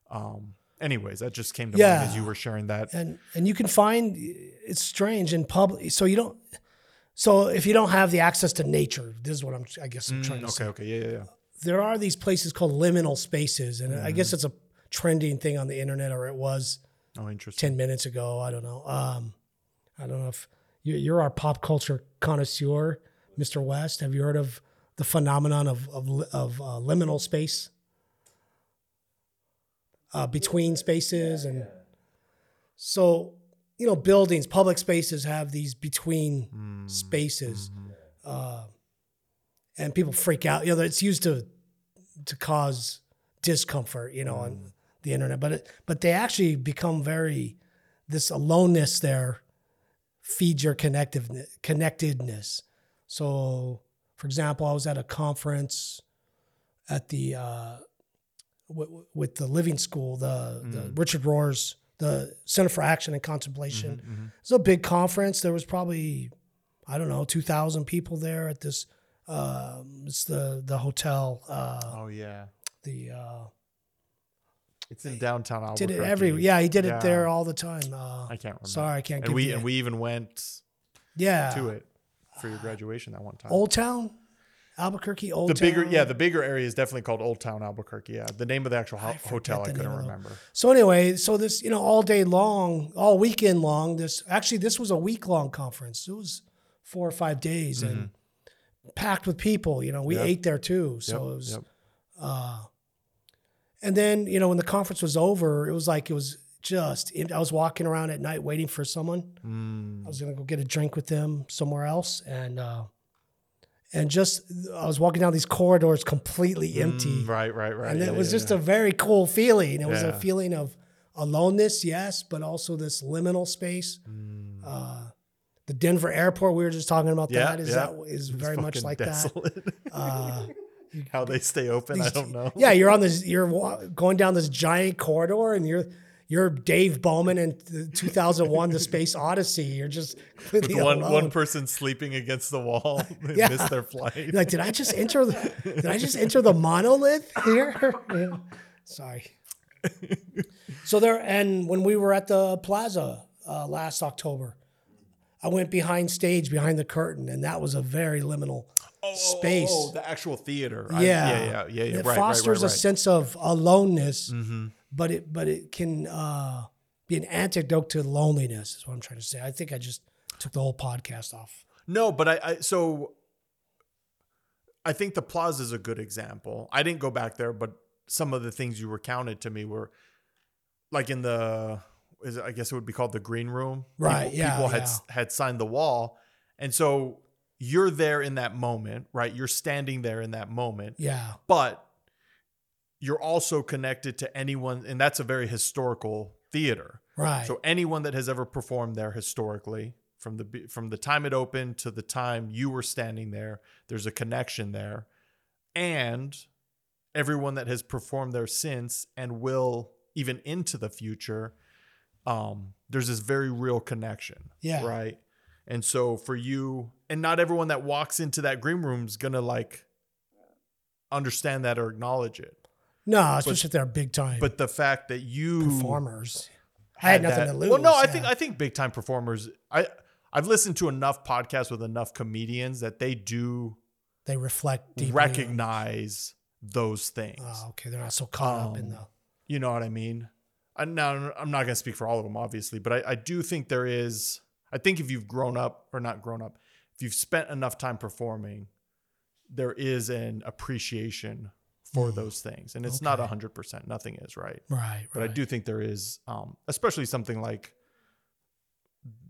Um, anyways, that just came to Yeah. mind as you were sharing that. and and you can find it's strange in public. So you don't. So if you don't have the access to nature, this is what I'm. I guess I'm trying to Mm, say. okay, okay, yeah, yeah, yeah. There are these places called liminal spaces, and I Mm-hmm. guess it's a trending thing on the internet, or it was Oh, interesting. 10 minutes ago. I don't know. Um, I don't know if you- you're our pop culture connoisseur, Mr. West. Have you heard of the phenomenon of, of, of uh, liminal space? Uh, between spaces. And so, you know, buildings, public spaces have these between Mm, spaces. mhm. Uh, and people freak out. You know, it's used to to cause discomfort, you know, on the internet. But it, but they actually become very this aloneness there feeds your connectiveness connectedness. So, for example, I was at a conference at the uh, w- with the Living School, the, the Richard Rohr's, the Center for Action and Contemplation. Mhm. It's a big conference. There was probably, I don't know, two thousand people there at this. Um, it's the the hotel. Uh, Oh yeah, the uh, it's in downtown did Albuquerque. it every. Yeah, he did Yeah. it there all the time. Uh, I can't remember. sorry, I can't. and we and we even went yeah to it for your graduation that one time. Old Town, Albuquerque. Old the Town. bigger, yeah, the bigger area is definitely called Old Town Albuquerque. Yeah, the name of the actual ho- forget hotel I couldn't name of the- remember. So anyway, so this you know all day long, all weekend long. This actually this was a week long conference. It was four or five days and packed with people. You know, we Mm-hmm. Yep. ate there too. So Yep, it was. yep. Uh, and then you know when the conference was over, it was like it was just. I was walking around at night waiting for someone. Mm, I was gonna go get a drink with them somewhere else, and uh, and just I was walking down these corridors completely empty, mm, right, right, right. and yeah, it was yeah, just yeah. a very cool feeling. It was a feeling of aloneness, yes, but also this liminal space. Mm. Uh, the Denver airport, we were just talking about that. Is that is very much like that. Uh, How they stay open, I don't know. yeah, you're on this. You're going down this giant corridor, and you're you're Dave Bowman in 2001: The Space Odyssey. You're just completely With one alone. one person sleeping against the wall, they Yeah. missed their flight. You're like, did I just enter? The, did I just enter the monolith here? Yeah. Sorry. So there, and when we were at the plaza uh, last October, I went behind stage, behind the curtain, and that was a very liminal space. Oh, the actual theater. I- yeah, yeah, yeah, yeah, yeah. It right, fosters right, right, a sense of aloneness, Mhm. But it but it can uh, be an antidote to loneliness. Is what I'm trying to say. I think I just took the whole podcast off. No, but I, I so I think the plaza is a good example. I didn't go back there, but some of the things you recounted to me were like in the is it, I guess it would be called the green room. Right, People, yeah, people had yeah. had signed the wall, and so you're there in that moment, right? You're standing there in that moment, Yeah, but you're also connected to anyone, and that's a very historical theater. right. So anyone that has ever performed there historically, from the from the time it opened to the time you were standing there, there's a connection there, and everyone that has performed there since and will even into the future, um, there's this very real connection. Yeah. Right. And so for you, and not everyone that walks into that green room is gonna like understand that or acknowledge it. No, especially if they're big time But the fact that you performers. I had nothing that- to lose. Well, no, I yeah. think I think big time performers. I I've listened to enough podcasts with enough comedians that they do they reflect deeply. recognize those things. Oh, okay, they're not so caught up in Um, the. You know what I mean? I, now I'm not going to speak for all of them, obviously, but I, I do think there is. I think if you've grown up or not grown up, if you've spent enough time performing, there is an appreciation for those things, and it's not Mm. Hundred percent. Nothing is right. Right, right. but I do think there is, um, especially something like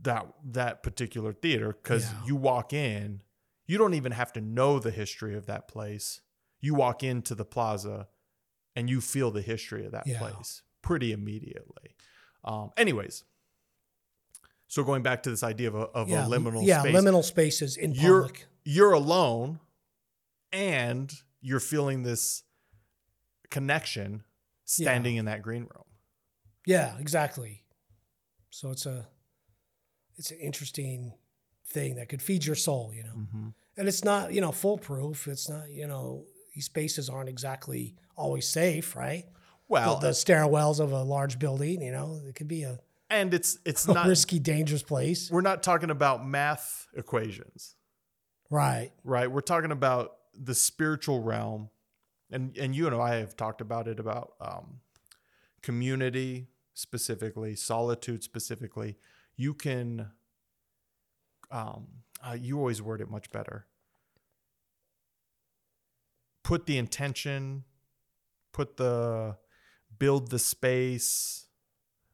that that particular theater, because Yeah. you walk in, you don't even have to know the history of that place. You walk into the plaza, and you feel the history of that Yeah. place pretty immediately. Um, anyways, so going back to this idea of a, of yeah, a liminal yeah, space, liminal spaces in you're public. you're alone, and you're feeling this connection standing in that green room. Yeah, exactly. So it's a it's an interesting thing that could feed your soul, you know. Mhm. And it's not, you know, foolproof. It's not, you know, these spaces aren't exactly always safe, right? Well, the, the stairwells of a large building, you know, it could be a, and it's it's a not risky, dangerous place. we're not talking about math equations, Right. right? We're talking about the spiritual realm, and and you and I have talked about it about um, community specifically, solitude specifically. You can, um, uh, you always word it much better. Put the intention, put the build the space,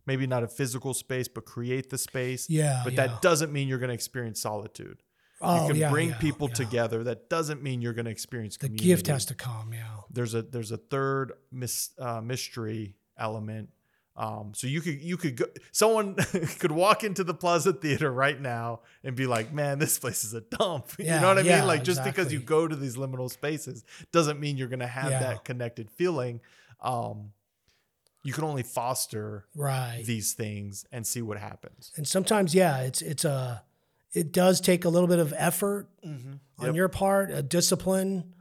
maybe not a physical space, but create the space. Yeah. But yeah. that doesn't mean you're going to experience solitude. Oh, you can yeah, bring yeah, people yeah. together. That doesn't mean you're going to experience The community. gift has to come, yeah. There's a there's a third mis, uh, mystery element. Um, so you could you could go, someone could walk into the Plaza Theater right now and be like, "Man, this place is a dump." you know what I mean? Like just because you go to these liminal spaces doesn't mean you're going to have that connected feeling. Um, you can only foster Right. these things and see what happens. and sometimes, yeah, it's it's a it does take a little bit of effort on Yep. your part, a discipline,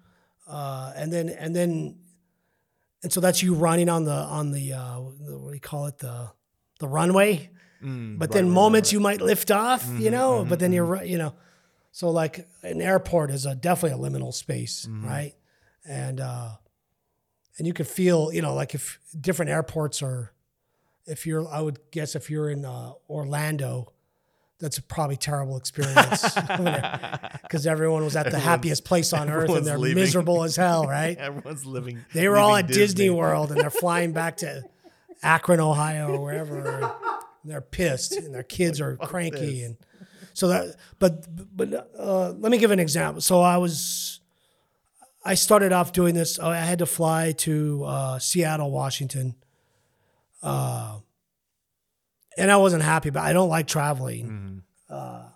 uh, and then and then and so that's you running on the on the, uh, the what do you call it the the runway. Mm, But right, then right, moments right. you might lift off, you Mhm, know. mhm, but then you're right, you know. So like an airport is a definitely a liminal space, Mhm. right? And uh, and you can feel, you know, like if different airports are, if you're, I would guess if you're in uh, Orlando, that's a probably terrible experience because everyone was at the happiest place on earth and they're miserable as hell, right? Everyone's living. They were all at Disney. World and they're flying back to Akron, Ohio, or wherever. They're pissed and their kids are cranky. this. And so that, but, but uh, let me give an example. So I was, I started off doing this. I had to fly to uh, Seattle, Washington. Uh, and I wasn't happy, but I don't like traveling Mhm, uh,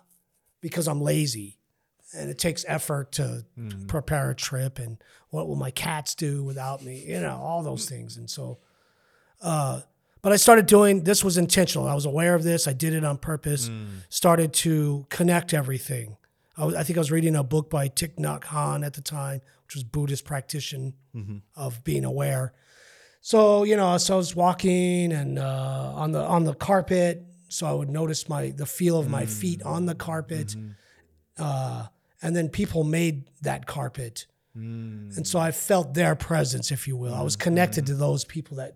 because I'm lazy and it takes effort to mhm. prepare a trip and what will my cats do without me you know all those things. And so uh but i started doing this was intentional. I was aware of this. I did it on purpose. Mm. started to connect everything. I, was, I think i was reading a book by Thich Nhat Hanh at the time which was buddhist practitioner Mhm. of being aware so you know so i was walking and uh, on the on the carpet so i would notice my the feel of my feet on the carpet Mhm. uh, and then people made that carpet Mm. and so I felt their presence, if you will. I was connected to those people that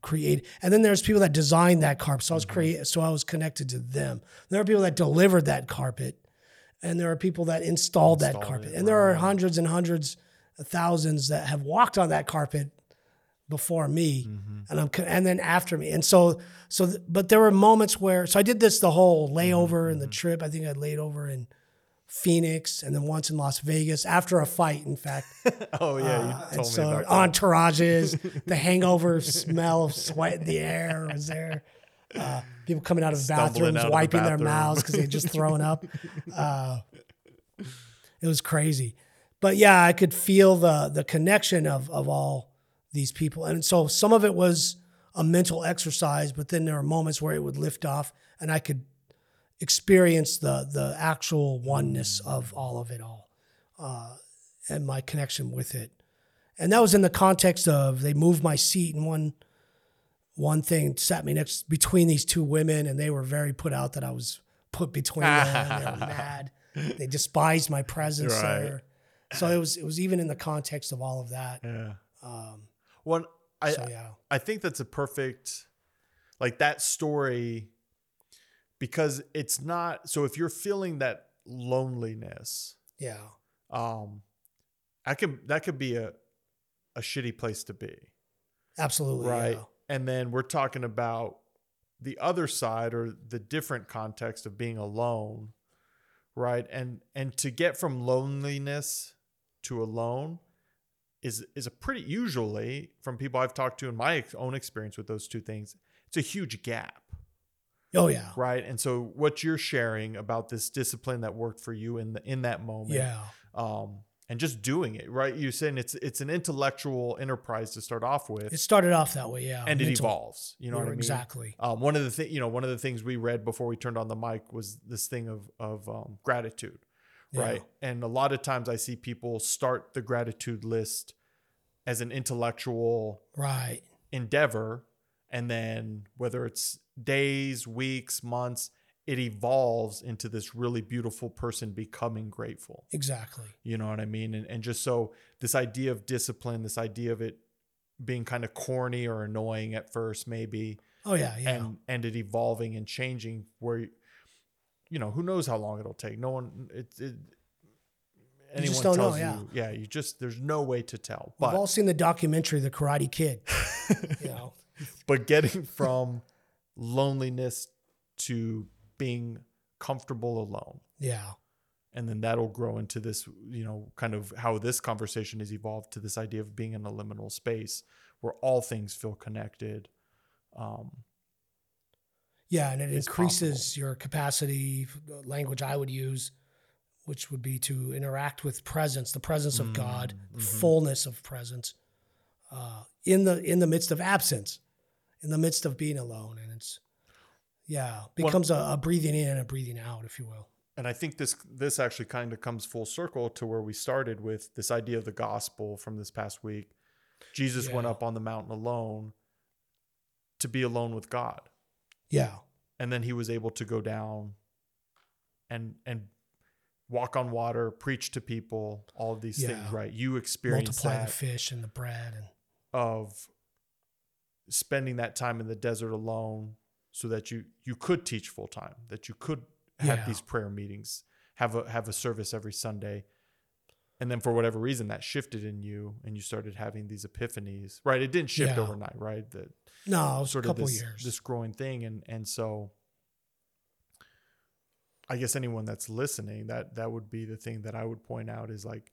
create, and then there's people that designed that carpet. So I was create, so I was connected to them. There are people that delivered that carpet, and there are people that installed, that carpet, it, and there are hundreds and hundreds, thousands that have walked on that carpet before me, Mhm. and I'm and then after me, and so so. But there were moments where so I did this the whole layover and the trip. I think I laid over in. Phoenix and then once in Las Vegas after a fight, in fact. Oh yeah, you Uh, told and me so about entourages, the hangover smell of sweat in the air was there. Uh, people coming out of bathrooms, out of the wiping their mouths because they just thrown up. Uh, it was crazy, but yeah, I could feel the the connection of of all these people, and so some of it was a mental exercise, but then there were moments where it would lift off, and I could experience the the actual oneness of all of it all, uh, and my connection with it. And that was in the context of they moved my seat and one one thing sat me next between these two women, and they were very put out that I was put between them. They were mad. They despised my presence Right. there. So it was it was even in the context of all of that. Yeah. Um, One, I so yeah, I think that's a perfect, like that story, because it's not. So if you're feeling that loneliness, yeah, um, I could that could be a a shitty place to be, absolutely. right? yeah. And then we're talking about the other side or the different context of being alone, right? And and to get from loneliness to alone is is a pretty usually from people I've talked to in my own experience with those two things, it's a huge gap, Oh yeah, right? And so what you're sharing about this discipline that worked for you in the in that moment, yeah, um, and just doing it right? You're saying it's it's an intellectual enterprise to start off with. It started off that way, yeah. and it evolves you know what i mean? Exactly. um, one of the thing you know one of the things we read before we turned on the mic was this thing of of um, gratitude right and a lot of times i see people start the gratitude list as an intellectual Right. endeavor and then whether it's days weeks months it evolves into this really beautiful person becoming grateful Exactly. you know what i mean and, and just so this idea of discipline this idea of it being kind of corny or annoying at first maybe Oh yeah, yeah. and and it evolving and changing where you, know who knows how long it'll take no one it, it anyone just don't know, tells yeah. you yeah you just there's no way to tell But We've all seen the documentary The Karate Kid. you know. but getting from loneliness to being comfortable alone Yeah. and then that'll grow into this you know kind of how this conversation has evolved to this idea of being in a liminal space where all things feel connected um Yeah, and it increases your capacity, language I would use, which would be to interact with presence, the presence of God, mm-hmm. fullness of presence, uh, in the in the midst of absence, in the midst of being alone, and it's yeah becomes a, a breathing in and a breathing out, if you will. and i think this this actually kind of comes full circle to where we started with this idea of the gospel from this past week. Jesus went up on the mountain alone to be alone with god. Yeah, and then he was able to go down and and walk on water preach to people all of these things right? You experience that the fish and the bread, and of spending that time in the desert alone so that you you could teach full time that you could have Yeah. these prayer meetings have a have a service every sunday and then for whatever reason that shifted in you and you started having these epiphanies right it didn't shift Yeah. overnight right that no, it was a sort of this, years. this growing thing and and so i guess anyone that's listening that that would be the thing that i would point out is like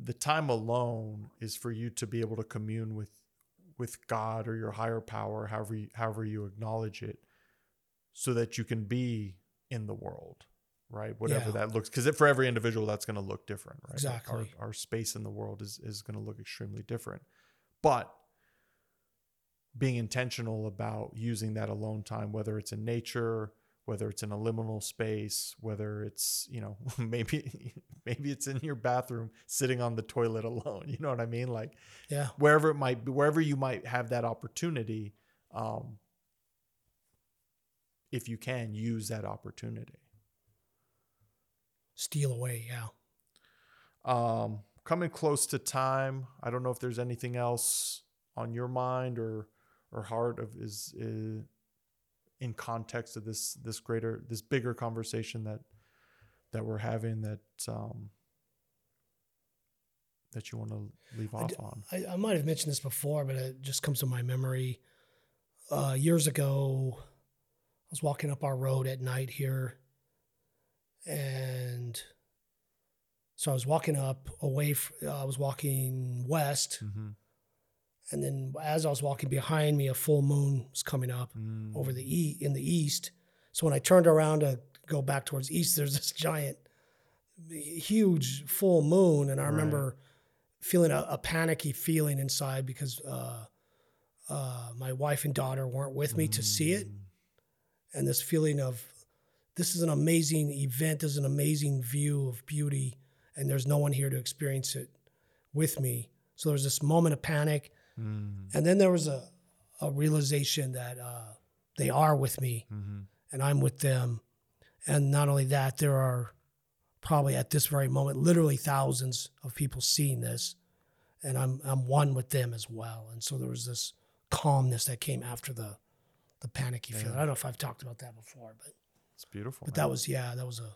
the time alone is for you to be able to commune with with god or your higher power however you, however you acknowledge it so that you can be in the world right whatever Yeah. that looks because for every individual that's going to look different right Like, Exactly. our, our space in the world is is going to look extremely different but being intentional about using that alone time, whether it's in nature, whether it's in a liminal space, whether it's, you know, maybe maybe it's in your bathroom sitting on the toilet alone. You know what I mean? Like yeah, wherever it might be, wherever you might have that opportunity, um, if you can use that opportunity. Steal away. Yeah. Um, coming close to time, I don't know if there's anything else on your mind or or heart of is, is in context of this this greater this bigger conversation that that we're having that um that you want to leave off on. I, I might have mentioned this before, but it just comes to my memory. Uh, years ago, I was walking up our road at night here, and so I was walking up away. F- uh, I was walking west, Mm-hmm. and then as I was walking behind me, a full moon was coming up Mm. over the e in the east. So when I turned around to go back towards east, there's this giant, huge full moon, and I Right. remember feeling a, a panicky feeling inside because uh, uh, my wife and daughter weren't with me to see it, Mm. and this feeling of this is an amazing event, this is an amazing view of beauty, and there's no one here to experience it with me. So there was this moment of panic, Mm. and then there was a, a realization that uh, they are with me Mm-hmm. and I'm with them. And not only that, there are probably at this very moment literally thousands of people seeing this, and I'm I'm one with them as well. And so there was this calmness that came after the the panicky feeling. I don't know if I've talked about that before, but It's beautiful. but man. that was yeah, that was a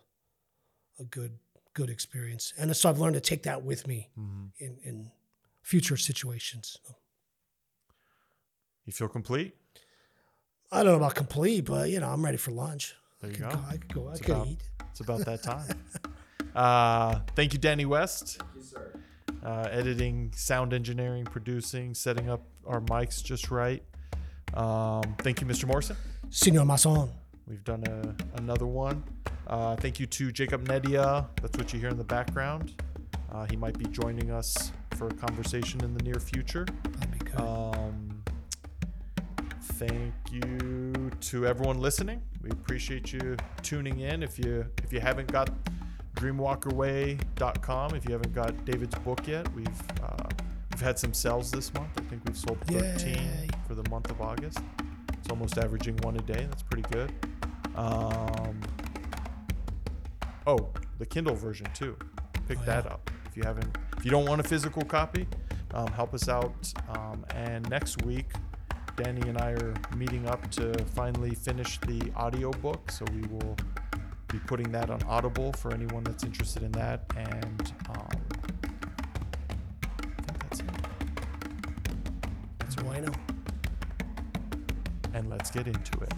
a good good experience. And so I've learned to take that with me Mhm. in in future situations. You feel complete? I don't know about complete, but you know, I'm ready for lunch. There I you could go. go. I could go. I It's could about- eat. It's about that time. uh, thank you, Danny West. Yes, sir. uh, editing, sound engineering, producing, setting up our mics just right. Um, thank you, Mr. Morrison. Senor Mason. We've done a, another one. Uh, thank you to Jacob Nedia. That's what you hear in the background. Uh, he might be joining us for a conversation in the near future. That'd be good. Um, thank you to everyone listening. We appreciate you tuning in. If you if you haven't got dreamwalkerway.com, if you haven't got David's book yet, we've uh, we've had some sales this month. I think we've sold 13 Yay. for the month of August. It's almost averaging one a day. That's pretty good. Um, oh, the Kindle version too. Pick Oh, that yeah. up if you haven't. If you don't want a physical copy, um, help us out. Um, and next week, Danny and I are meeting up to finally finish the audio book. So we will be putting that on Audible for anyone that's interested in that. And um, I think that's it. That's all. Bueno. And let's get into it.